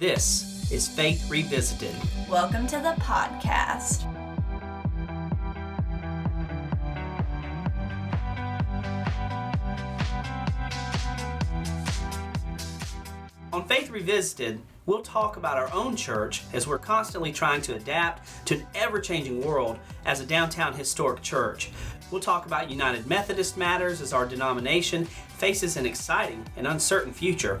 This is Faith Revisited. Welcome to the podcast. On Faith Revisited, we'll talk about our own church as we're constantly trying to adapt to an ever changing world as a downtown historic church. We'll talk about United Methodist matters as our denomination faces an exciting and uncertain future.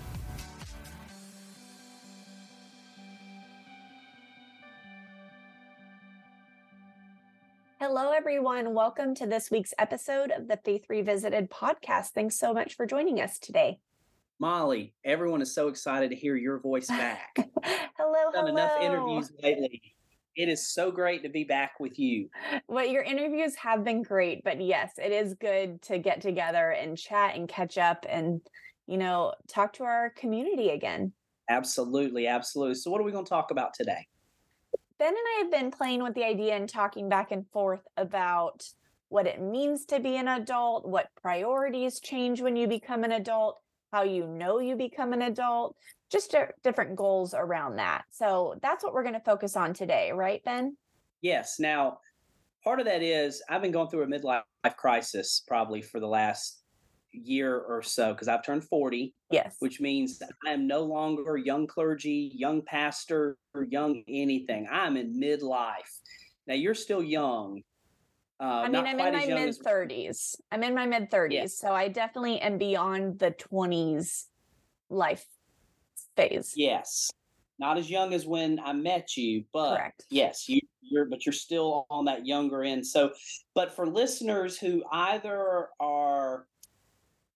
Hello, everyone. Welcome to this week's episode of the Faith Revisited podcast. Thanks so much for joining us today. Molly, everyone is so excited to hear your voice back. hello, Done hello. enough interviews lately. It is so great to be back with you. Well, your interviews have been great, but yes, it is good to get together and chat and catch up and, you know, talk to our community again. Absolutely, absolutely. So, what are we going to talk about today? Ben and I have been playing with the idea and talking back and forth about what it means to be an adult, what priorities change when you become an adult, how you know you become an adult, just di- different goals around that. So that's what we're going to focus on today, right, Ben? Yes. Now, part of that is I've been going through a midlife crisis probably for the last year or so because I've turned 40, Yes. which means I am no longer young clergy, young pastor, or young anything. I'm in midlife. Now, you're still young. Uh, I mean, I'm in my mid as- 30s. I'm in my mid 30s. So I definitely am beyond the 20s life phase. Yes. Not as young as when I met you, but Correct. yes, you, you're, but you're still on that younger end. So, but for listeners who either are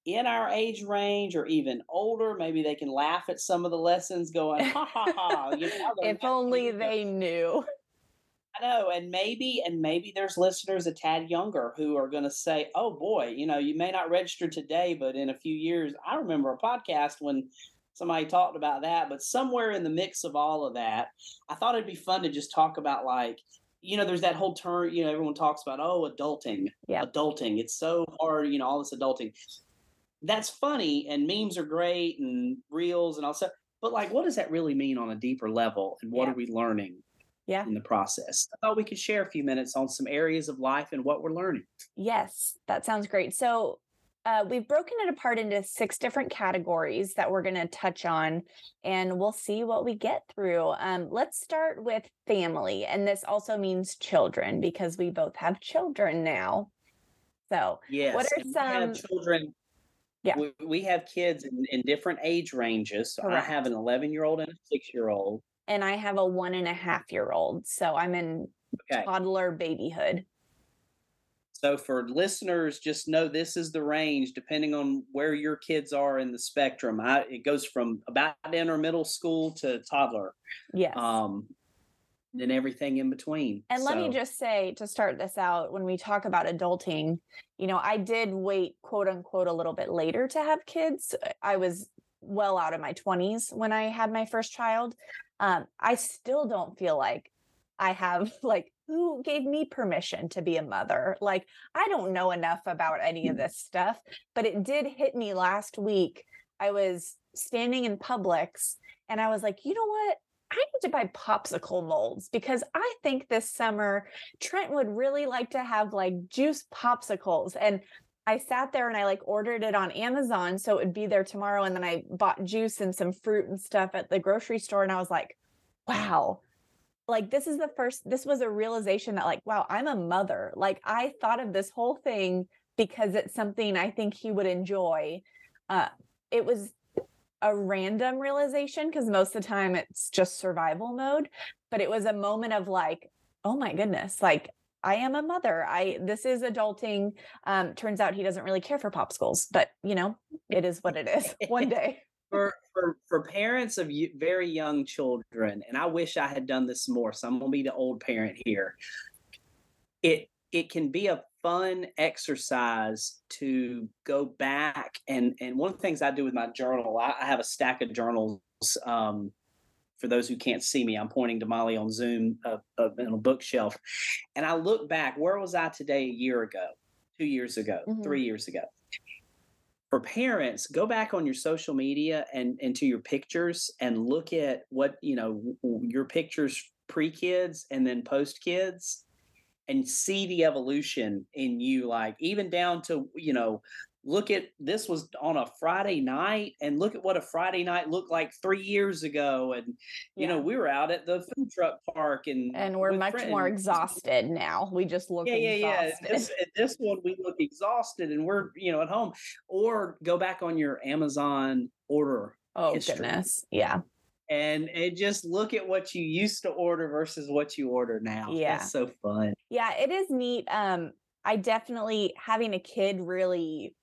in our age range or even older, maybe they can laugh at some of the lessons going, ha ha ha. You know, If only they knew. I know, and maybe, and maybe there's listeners a tad younger who are going to say, "Oh boy, you know, you may not register today, but in a few years, I remember a podcast when somebody talked about that." But somewhere in the mix of all of that, I thought it'd be fun to just talk about like, you know, there's that whole term, you know, everyone talks about, oh, adulting, Yeah. adulting. It's so hard, you know, all this adulting. That's funny, and memes are great, and reels and all stuff. But like, what does that really mean on a deeper level, and what Yeah. are we learning? Yeah. in the process. I thought we could share a few minutes on some areas of life and what we're learning. Yes, that sounds great. So uh, we've broken it apart into six different categories that we're going to touch on, and we'll see what we get through. Um, let's start with family, and this also means children because we both have children now. So Yes. What are and we have some- children? Yeah. We, we have kids in, in different age ranges. So I have an 11 year old and a six year old. and I have a one and a half year old, so I'm in Okay. toddler babyhood. So for listeners, just know this is the range depending on where your kids are in the spectrum. I, it goes from about to enter middle school to toddler, Yes. um, and everything in between. And let me just say to start this out, when we talk about adulting, you know, I did wait, quote unquote, a little bit later to have kids. I was well out of my 20s when I had my first child. Um, I still don't feel like I have, like, who gave me permission to be a mother? Like, I don't know enough about any of this stuff, but it did hit me last week. I was standing in Publix and I was like, you know what? I need to buy popsicle molds because I think this summer Trent would really like to have like juice popsicles. And I sat there and I like ordered it on Amazon so it would be there tomorrow. And then I bought juice and some fruit and stuff at the grocery store. And I was like, wow, like this is the first, this was a realization that like, wow, I'm a mother. Like I thought of this whole thing because it's something I think he would enjoy. Uh, it was a random realization because most of the time it's just survival mode but it was a moment of like oh my goodness like i am a mother i this is adulting um turns out he doesn't really care for popsicles but you know it is what it is one day for for for parents of very young children, and I wish I had done this more. So I'm gonna be the old parent here. It it can be a fun exercise to go back and and one of the things I do with my journal, I, I have a stack of journals. Um, for those who can't see me, I'm pointing to Molly on Zoom uh, uh, on a bookshelf, and I look back. Where was I today? A year ago, two years ago, Mhm. three years ago. For parents, go back on your social media and into your pictures and look at what you know your pictures pre kids and then post kids and see the evolution in you like even down to you know look at this was on a friday night and look at what a friday night looked like three years ago and you know we were out at the food truck park and and we're much more exhausted now. We just look yeah yeah yeah this, this one we look exhausted and we're you know at home or go back on your amazon order oh history. goodness. Yeah. And and just look at what you used to order versus what you order now Yeah. that's so fun Yeah, it is neat. Um, I definitely having a kid really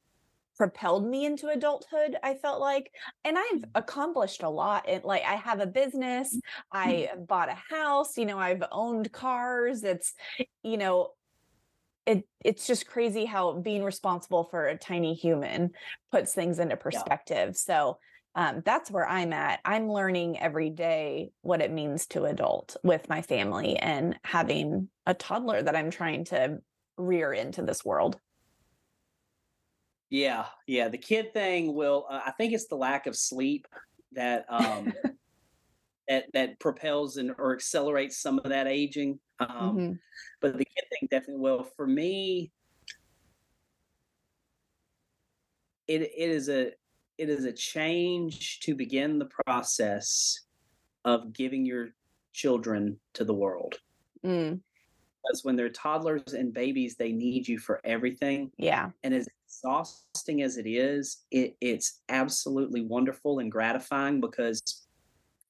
propelled me into adulthood i felt like and i've mm-hmm. accomplished a lot it like i have a business mm-hmm. i bought a house you know i've owned cars it's you know it it's just crazy how being responsible for a tiny human puts things into perspective so um, that's where i'm at i'm learning every day what it means to adult with my family and having a toddler that i'm trying to rear into this world Yeah, yeah. The kid thing will. Uh, I think it's the lack of sleep that um that that propels and or accelerates some of that aging. Um, Mhm. But the kid thing definitely will. For me, it it is a it is a change to begin the process of giving your children to the world. Mm, Because when they're toddlers and babies, they need you for everything. yeah and as exhausting as it is it, it's absolutely wonderful and gratifying because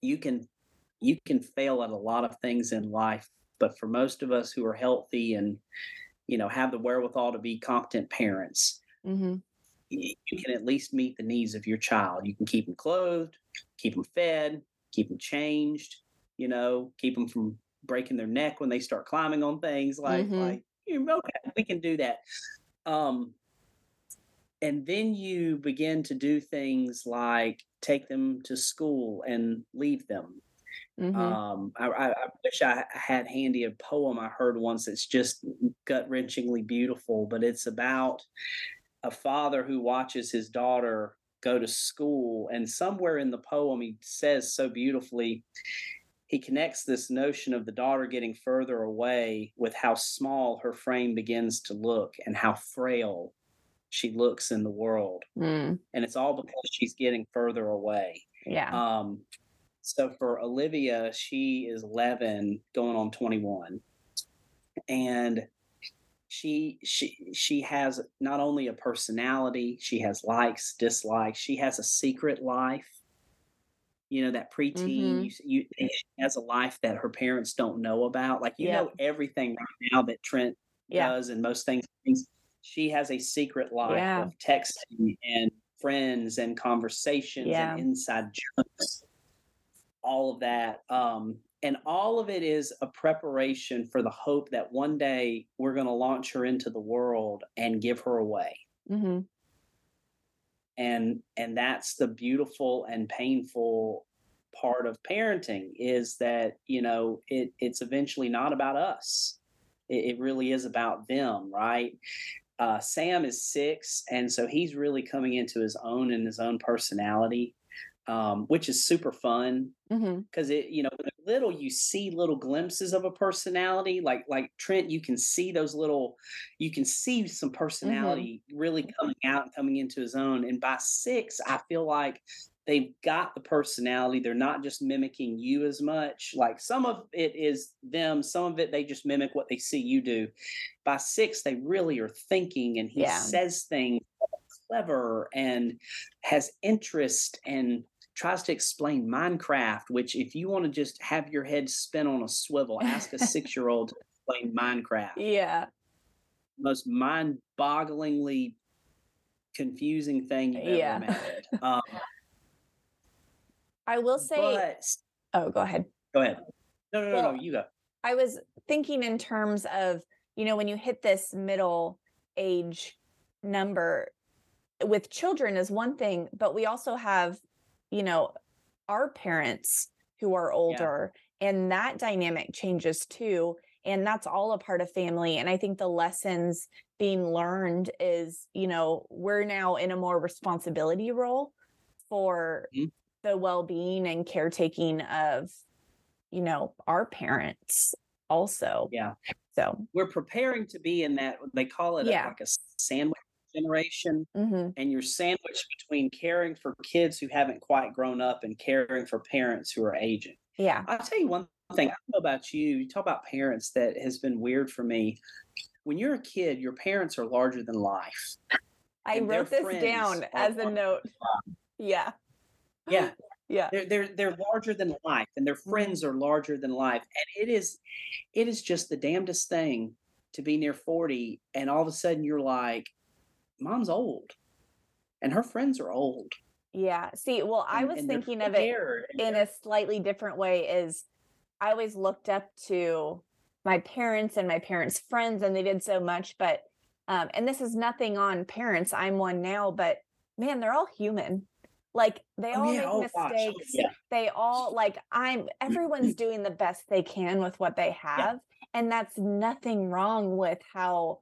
you can you can fail at a lot of things in life but for most of us who are healthy and you know have the wherewithal to be competent parents hmm y- you can at least meet the needs of your child. You can keep them clothed keep them fed keep them changed you know keep them from breaking their neck when they start climbing on things like Mhm. like okay we can do that. Um and then you begin to do things like take them to school and leave them. Hmm um, I, I, I wish I had handy a poem I heard once. That's just gut wrenchingly beautiful, but it's about a father who watches his daughter go to school. And somewhere in the poem, he says so beautifully, he connects this notion of the daughter getting further away with how small her frame begins to look and how frail she looks in the world. mm, And it's all because she's getting further away. yeah Um, so for Olivia, she is 11, going on 21, and she she she has not only a personality, she has likes, dislikes. She has a secret life. You know that preteen. Mhm. You, you she has a life that her parents don't know about. Like you Yep. know everything right now that Trent Yeah. does and most things. She has a secret life Yeah. of texting and friends and conversations Yeah. and inside jokes, all of that. Um, and all of it is a preparation for the hope that one day we're going to launch her into the world and give her away. hmm And and that's the beautiful and painful part of parenting is that you know it it's eventually not about us. It, it really is about them, right? uh, Sam is six, and so he's really coming into his own and his own personality, um, which is super fun because it, you know, little you see little glimpses of a personality. Like like Trent, you can see those little, you can see some mm-hmm. personality really mm-hmm. coming out and coming into his own. And by six, I feel like they've got the personality. They're not just mimicking you as much. Like some of it is them, some of it they just mimic what they see you do. By six, they really are thinking, and he Yeah. says things clever and has interest and tries to explain Minecraft, which if you want to just have your head spin on a swivel, ask a six year old to explain Minecraft. Yeah. Most mind bogglingly confusing thing you've Yeah. ever imagined. Um, I will say, but oh, go ahead. go ahead. No, no, no, Well, no, you go. I was thinking in terms of you know, when you hit this middle age number with children is one thing, but we also have, you know, our parents who are older yeah. and that dynamic changes too and that's all a part of family and i think the lessons being learned is you know we're now in a more responsibility role for mm-hmm. the well-being and caretaking of you know our parents also yeah so we're preparing to be in that they call it yeah. a, like a sandwich generation mm-hmm. and you're sandwiched between caring for kids who haven't quite grown up and caring for parents who are aging yeah i'll tell you one thing I know about you. You talk about parents that has been weird for me. When you're a kid, your parents are larger than life. I wrote this down as a note. Yeah. Yeah. Yeah. They're they're they're larger than life and their mm-hmm. friends are larger than life. And it is it is just the damnedest thing to be near 40 and all of a sudden you're like, Mom's old. And her friends are old. Yeah. See, well, I was thinking of it in a slightly different way is I always looked up to my parents and my parents' friends, and they did so much. But, um, and this is nothing on parents. I'm one now, but man, they're all human. Like they oh, all yeah. make oh, mistakes. Yeah. They all like I'm everyone's doing the best they can with what they have. Yeah. And that's nothing wrong with how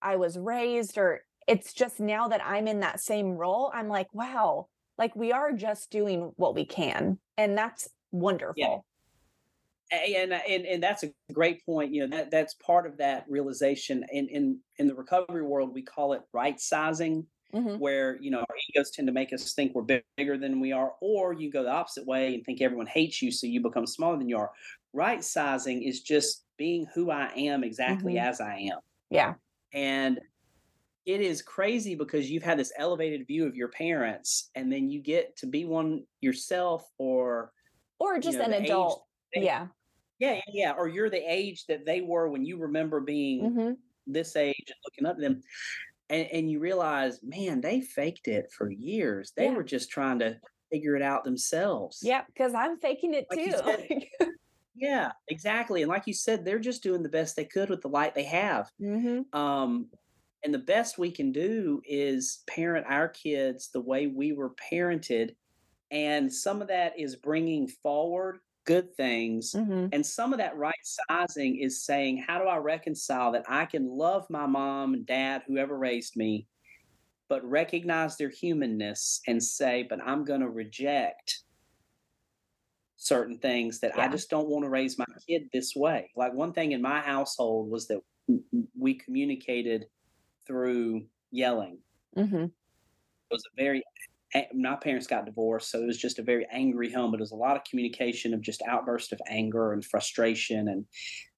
I was raised, or it's just now that I'm in that same role, I'm like, wow, like we are just doing what we can. And that's wonderful Yeah. and and and that's a great point you know that that's part of that realization in in in the recovery world we call it right sizing mm-hmm. where you know our egos tend to make us think we're bigger than we are or you go the opposite way and think everyone hates you so you become smaller than you are right sizing is just being who i am exactly mm-hmm. as i am yeah and it is crazy because you've had this elevated view of your parents and then you get to be one yourself or or just you know, an adult yeah yeah, yeah, or you're the age that they were when you remember being mm-hmm. this age and looking up to them. And, and you realize, man, they faked it for years. They yeah. were just trying to figure it out themselves. Yeah, because I'm faking it like too. Said, yeah, exactly. And like you said, they're just doing the best they could with the light they have. Mm-hmm. Um, and the best we can do is parent our kids the way we were parented. And some of that is bringing forward good things. Mm-hmm. And some of that right sizing is saying, how do I reconcile that I can love my mom and dad, whoever raised me, but recognize their humanness and say, but I'm going to reject certain things that yeah. I just don't want to raise my kid this way. Like one thing in my household was that we communicated through yelling. Mm-hmm. It was a very my parents got divorced, so it was just a very angry home. But it was a lot of communication of just outburst of anger and frustration and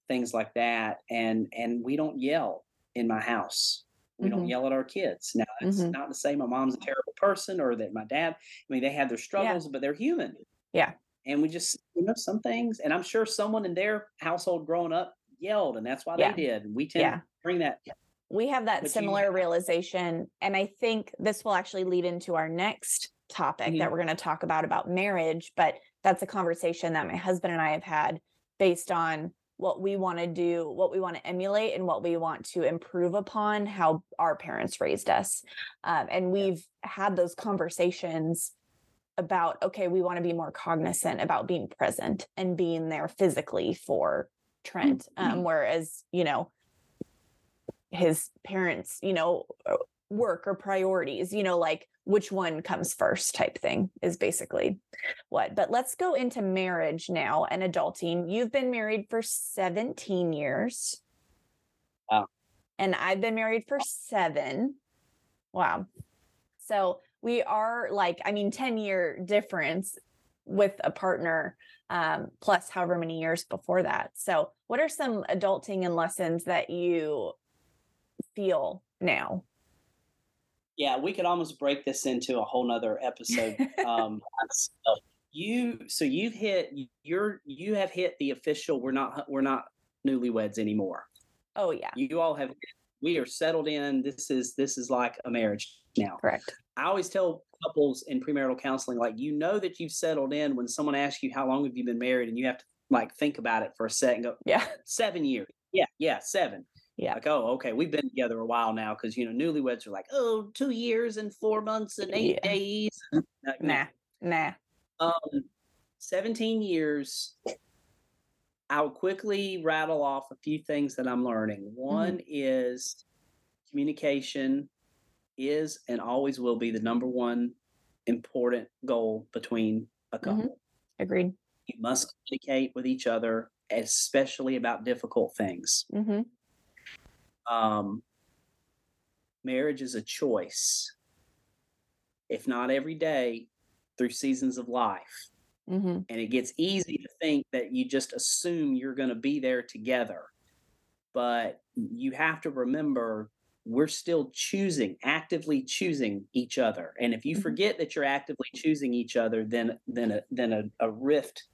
things like that. And and we don't yell in my house. We mm-hmm. don't yell at our kids. Now that's mm-hmm. not to say my mom's a terrible person or that my dad. I mean, they have their struggles, yeah. but they're human. Yeah. And we just you know some things, and I'm sure someone in their household growing up yelled, and that's why yeah. they did. And we tend yeah. to bring that we have that but similar you, realization and i think this will actually lead into our next topic mm-hmm. that we're going to talk about about marriage but that's a conversation that my husband and i have had based on what we want to do what we want to emulate and what we want to improve upon how our parents raised us um, and we've had those conversations about okay we want to be more cognizant about being present and being there physically for trent um, mm-hmm. um, whereas you know his parents, you know, uh, work or priorities, you know, like which one comes first type thing is basically what. But let's go into marriage now and adulting. You've been married for 17 years. Wow. And I've been married for seven. Wow. So we are like, I mean, 10 year difference with a partner um, plus however many years before that. So, what are some adulting and lessons that you feel now? Yeah, we could almost break this into a whole nother episode. um, you so you've hit you're you have hit the official we're not we're not newlyweds anymore. Oh yeah. You all have we are settled in. This is this is like a marriage now. Correct. I always tell couples in premarital counseling, like you know that you've settled in when someone asks you how long have you been married, and you have to like think about it for a second. Go, yeah, seven years. Yeah, yeah, seven Yeah. Like, oh, okay, we've been together a while now because you know newlyweds are like, oh, two years and four months and eight Yeah. days. Like. Nah. Nah. Um, 17 years. I'll quickly rattle off a few things that I'm learning. One is communication is and always will be the number one important goal between a Mhm. couple. Agreed. You must communicate with each other, especially about difficult things. Mm-hmm. Um, marriage is a choice, if not every day, through seasons of life. Mm-hmm. And it gets easy to think that you just assume you're going to be there together. But you have to remember we're still choosing, actively choosing each other. And if you Mhm. forget that you're actively choosing each other, then then a, then a, a rift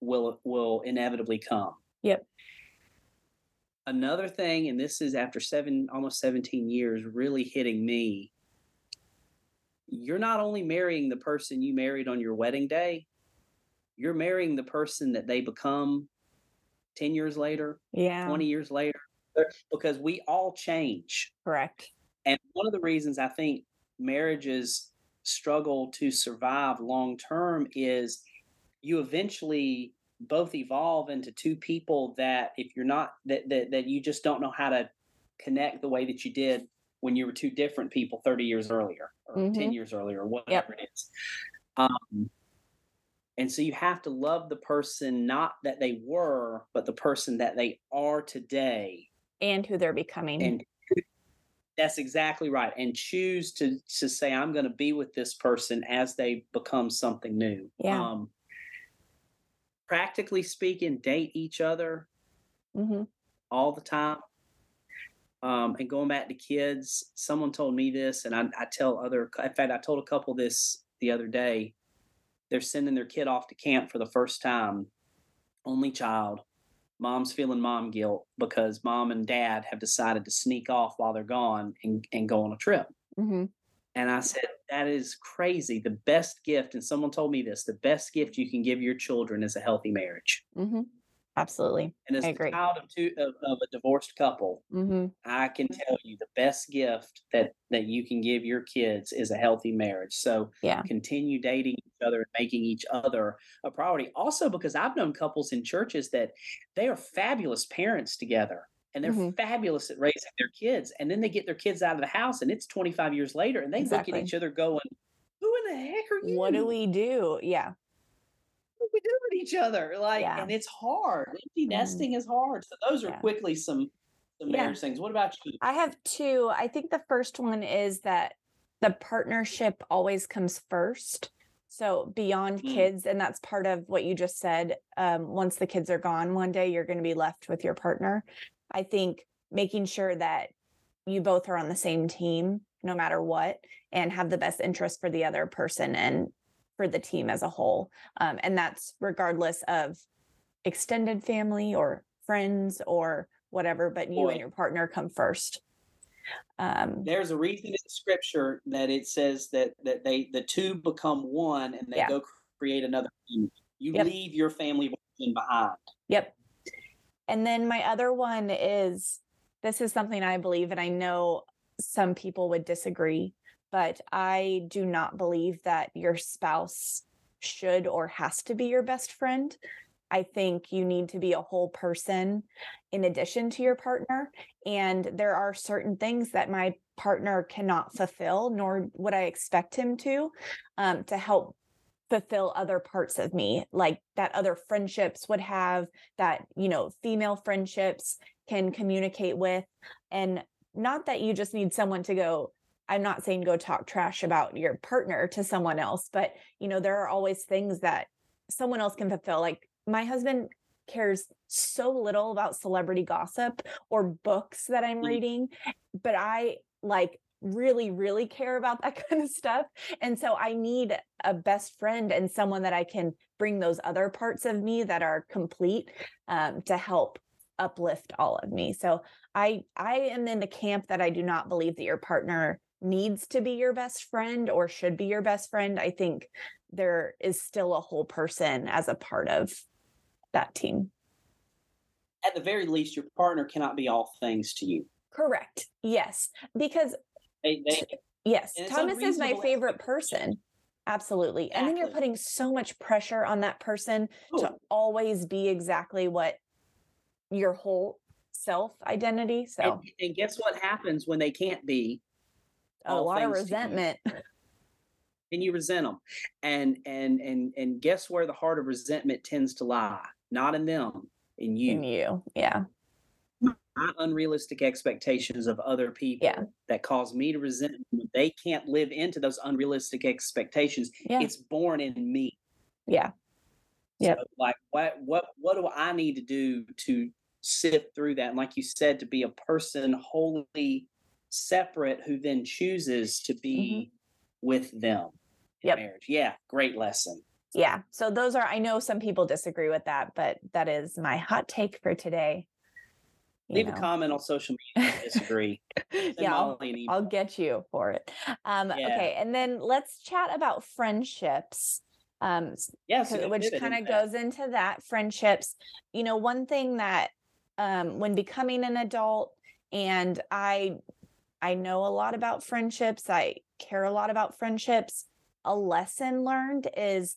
will will inevitably come. Yep. Another thing, and this is after seven almost 17 years, really hitting me. You're not only marrying the person you married on your wedding day, you're marrying the person that they become 10 years later, Yeah. 20 years later, because we all change. Correct. And one of the reasons I think marriages struggle to survive long term is you eventually both evolve into two people that if you're not that, that that you just don't know how to connect the way that you did when you were two different people 30 years earlier or 10 Mhm. years earlier or whatever it is. Um and so you have to love the person not that they were, but the person that they are today And who they're becoming. and that's exactly right and choose to to say i'm going to be with this person as they become something new Yeah. um practically speaking date each other mm-hmm. all the time um and going back to kids someone told me this and i, I tell other in fact i told a couple this the other day they're sending their kid off to camp for the first time only child mom's feeling mom guilt because mom and dad have decided to sneak off while they're gone and, and go on a trip. Mm-hmm. And I said, that is crazy. The best gift, and someone told me this, the best gift you can give your children is a healthy marriage. Mm-hmm. Absolutely. And as a child of, two, of, of a divorced couple, Mm-hmm. I can tell you the best gift that that you can give your kids is a healthy marriage. So Yeah. continue dating each other and making each other a priority. Also, because I've known couples in churches that they are fabulous parents together and they're Mhm. fabulous at raising their kids. And then they get their kids out of the house and it's 25 years later and they Exactly. look at each other going, Who in the heck are you? What do we do? Yeah. what do we do with each other? Like, Yeah. and it's hard. Empty Mhm. nesting is hard. So those are Yeah. quickly some some Yeah. marriage things. What about you? I have two. I think the first one is that the partnership always comes first. So beyond Mm. kids, and that's part of what you just said. Um, once the kids are gone, one day you're going to be left with your partner. I think making sure that you both are on the same team, no matter what, and have the best interest for the other person and for the team as a whole. Um, and that's regardless of extended family or friends or whatever, but you Boy. and your partner come first. Um, There's a reason in scripture that it says that that they the two become one and they Yeah. go create another family. You Yep. leave your family behind. Yep. And then my other one is this is something I believe, and I know some people would disagree, but I do not believe that your spouse should or has to be your best friend. I think you need to be a whole person in addition to your partner. And there are certain things that my partner cannot fulfill, nor would I expect him to, um, to help fulfill other parts of me, like that other friendships would have, that, you know, female friendships can communicate with. And not that you just need someone to go, I'm not saying go talk trash about your partner to someone else, but, you know, there are always things that someone else can fulfill. Like my husband cares so little about celebrity gossip or books that I'm Mm. reading, but I like really, really care about that kind of stuff. And so I need a best friend and someone that I can bring those other parts of me that are complete um, to help uplift all of me. So I I am in the camp that I do not believe that your partner needs to be your best friend or should be your best friend. I think there is still a whole person as a part of that team. At the very least, your partner cannot be all things to you. Correct. Yes. Because They, they, yes, Thomas is my favorite person. Absolutely. And then you're putting so much pressure on that person to oh, always be exactly what your whole self identity. So and, and guess what happens when they can't be? a lot of to resentment. and you resent them and and and and guess where the heart of resentment tends to lie not in them in you in you. Yeah. My unrealistic expectations of other people Yeah. that cause me to resent them they can't live into those unrealistic expectations Yeah. it's born in me Yeah. Yeah. So, like what what what do i need to do to sift through that and like you said to be a person wholly separate who then chooses to be with them in Mm-hmm. Yep. marriage yeah great lesson Yeah. So those are, I know some people disagree with that, but that is my hot take for today. Leave a comment on social media disagree yeah. I'll, Molly an email. I'll get you for it. Um, Yeah. Okay. And then let's chat about friendships. Um, Yes, which kind of goes into that friendships. You know, one thing that um, when becoming an adult, and I, I know a lot about friendships. I care a lot about friendships. A lesson learned is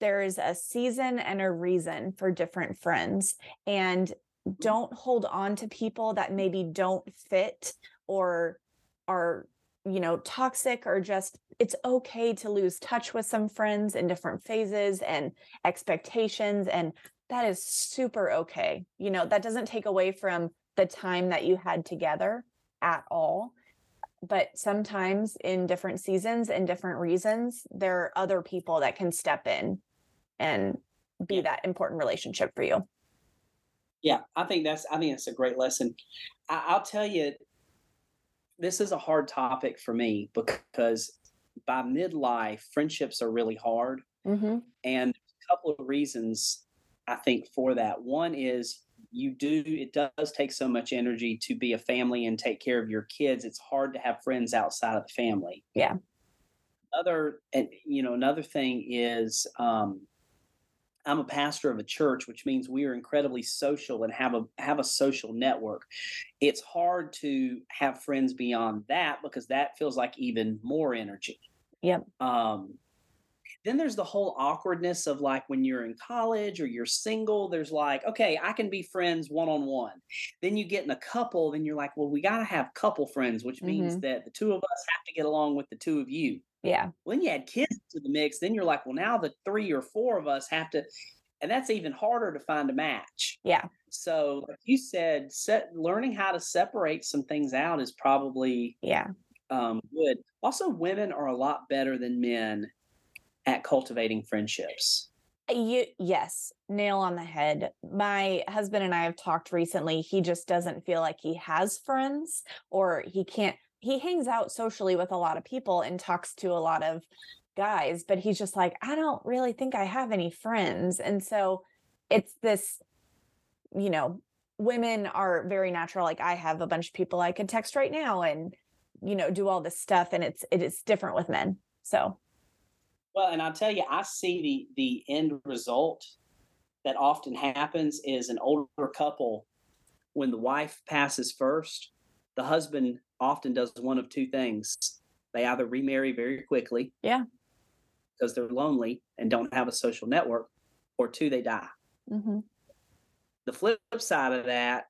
there is a season and a reason for different friends, and don't hold on to people that maybe don't fit or are you know toxic or just it's okay to lose touch with some friends in different phases and expectations and that is super okay. You know that doesn't take away from the time that you had together at all. But sometimes in different seasons and different reasons there are other people that can step in and be that important relationship for you Yeah, I think that's I think that's a great lesson. I, I'll tell you, this is a hard topic for me because by midlife, friendships are really hard, mm-hmm. and a couple of reasons I think for that. One is you do it does take so much energy to be a family and take care of your kids. It's hard to have friends outside of the family. Yeah. Other and you know another thing is um, I'm a pastor of a church, which means we are incredibly social and have a have a social network. It's hard to have friends beyond that because that feels like even more energy. Yep. Um, then there's the whole awkwardness of like when you're in college or you're single, there's like, okay, I can be friends one on one. Then you get in a couple, then you're like, well, we got to have couple friends, which means that the two of us have to get along with the two of you. Yeah When you add kids to the mix, then you're like, well, now the three or four of us have to, and that's even harder to find a match. yeah So, like you said, set, learning how to separate some things out is probably yeah um, good. Also, women are a lot better than men at cultivating friendships. You yes, nail on the head. My husband and I have talked recently. He just doesn't feel like he has friends or he can't he hangs out socially with a lot of people and talks to a lot of guys, but he's just like, I don't really think I have any friends. And so it's this you know, women are very natural like I have a bunch of people I could text right now and you know, do all this stuff and it's it is different with men. So, Well, and I'll tell you, I see the the end result that often happens is an older couple when the wife passes first, the husband often does one of two things. They either remarry very quickly, Yeah. because they're lonely and don't have a social network, or two, they die. mhm. The flip side of that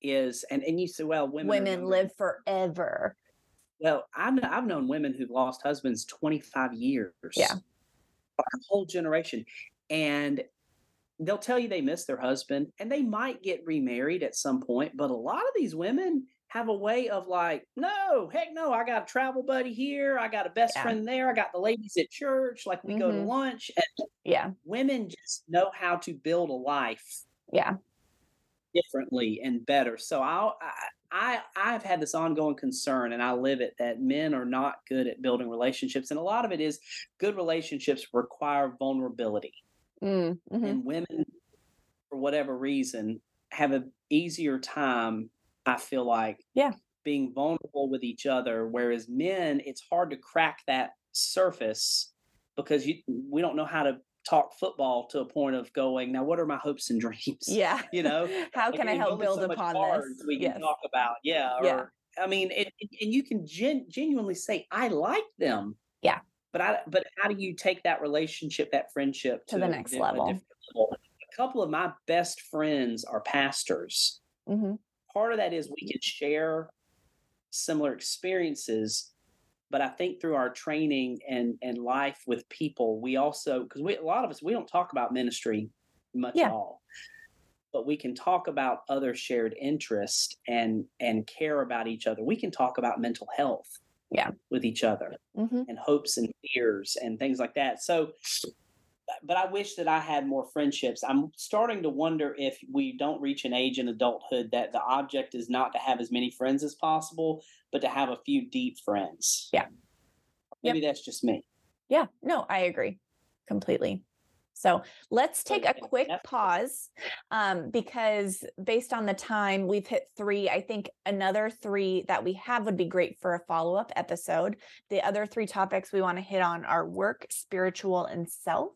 is, and, and you say, well, women, women live forever. Well, I've, I've known women who've lost husbands 25 years. Yeah. A whole generation. And they'll tell you they miss their husband and they might get remarried at some point. But a lot of these women have a way of like, no, heck no, I got a travel buddy here. I got a best Yeah. friend there. I got the ladies at church. Like we go to Mhm. lunch. And Yeah. women just know how to build a life Yeah. differently and better. So I'll, I I I've had this ongoing concern, and I live it that men are not good at building relationships, and a lot of it is good relationships require vulnerability, Mm, mhm. and women, for whatever reason, have an easier time. I feel like Yeah. being vulnerable with each other, whereas men, it's hard to crack that surface because you we don't know how to talk football to a point of going, now what are my hopes and dreams? Yeah. You know, how Like, can I help build so upon this? We can Yes. talk about, yeah. Or, Yeah. I mean, it, and you can gen- genuinely say, I like them. Yeah. But I, but how do you take that relationship, that friendship To the next level. level? A couple of my best friends are pastors. Mhm. Part of that is we can share similar experiences, but I think through our training and and life with people, we also because we a lot of us we don't talk about ministry much Yeah. at all, but we can talk about other shared interest and and care about each other. We can talk about mental health, Yeah. with each other Mhm. and hopes and fears and things like that. So, but I wish that I had more friendships. I'm starting to wonder if we don't reach an age in adulthood that the object is not to have as many friends as possible, but to have a few deep friends. Yeah. Maybe that's just me. Yeah, no, I agree completely. So let's take a quick pause um, because based on the time, we've hit three. I think another three that we have would be great for a follow up episode. The other three topics we want to hit on are work, spiritual, and self.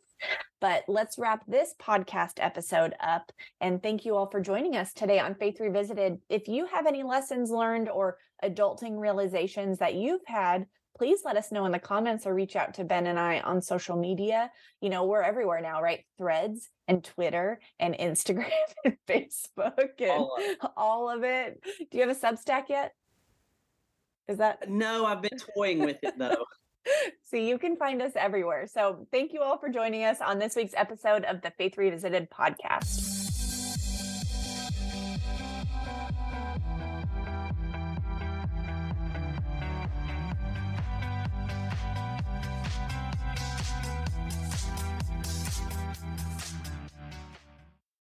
But let's wrap this podcast episode up. And thank you all for joining us today on Faith Revisited. If you have any lessons learned or adulting realizations that you've had, please let us know in the comments or reach out to Ben and I on social media. You know, we're everywhere now, right? Threads and Twitter and Instagram and Facebook and All of all of it. Do you have a Substack yet? Is that No, I've been toying with it though. So you can find us everywhere. So thank you all for joining us on this week's episode of the Faith Revisited podcast.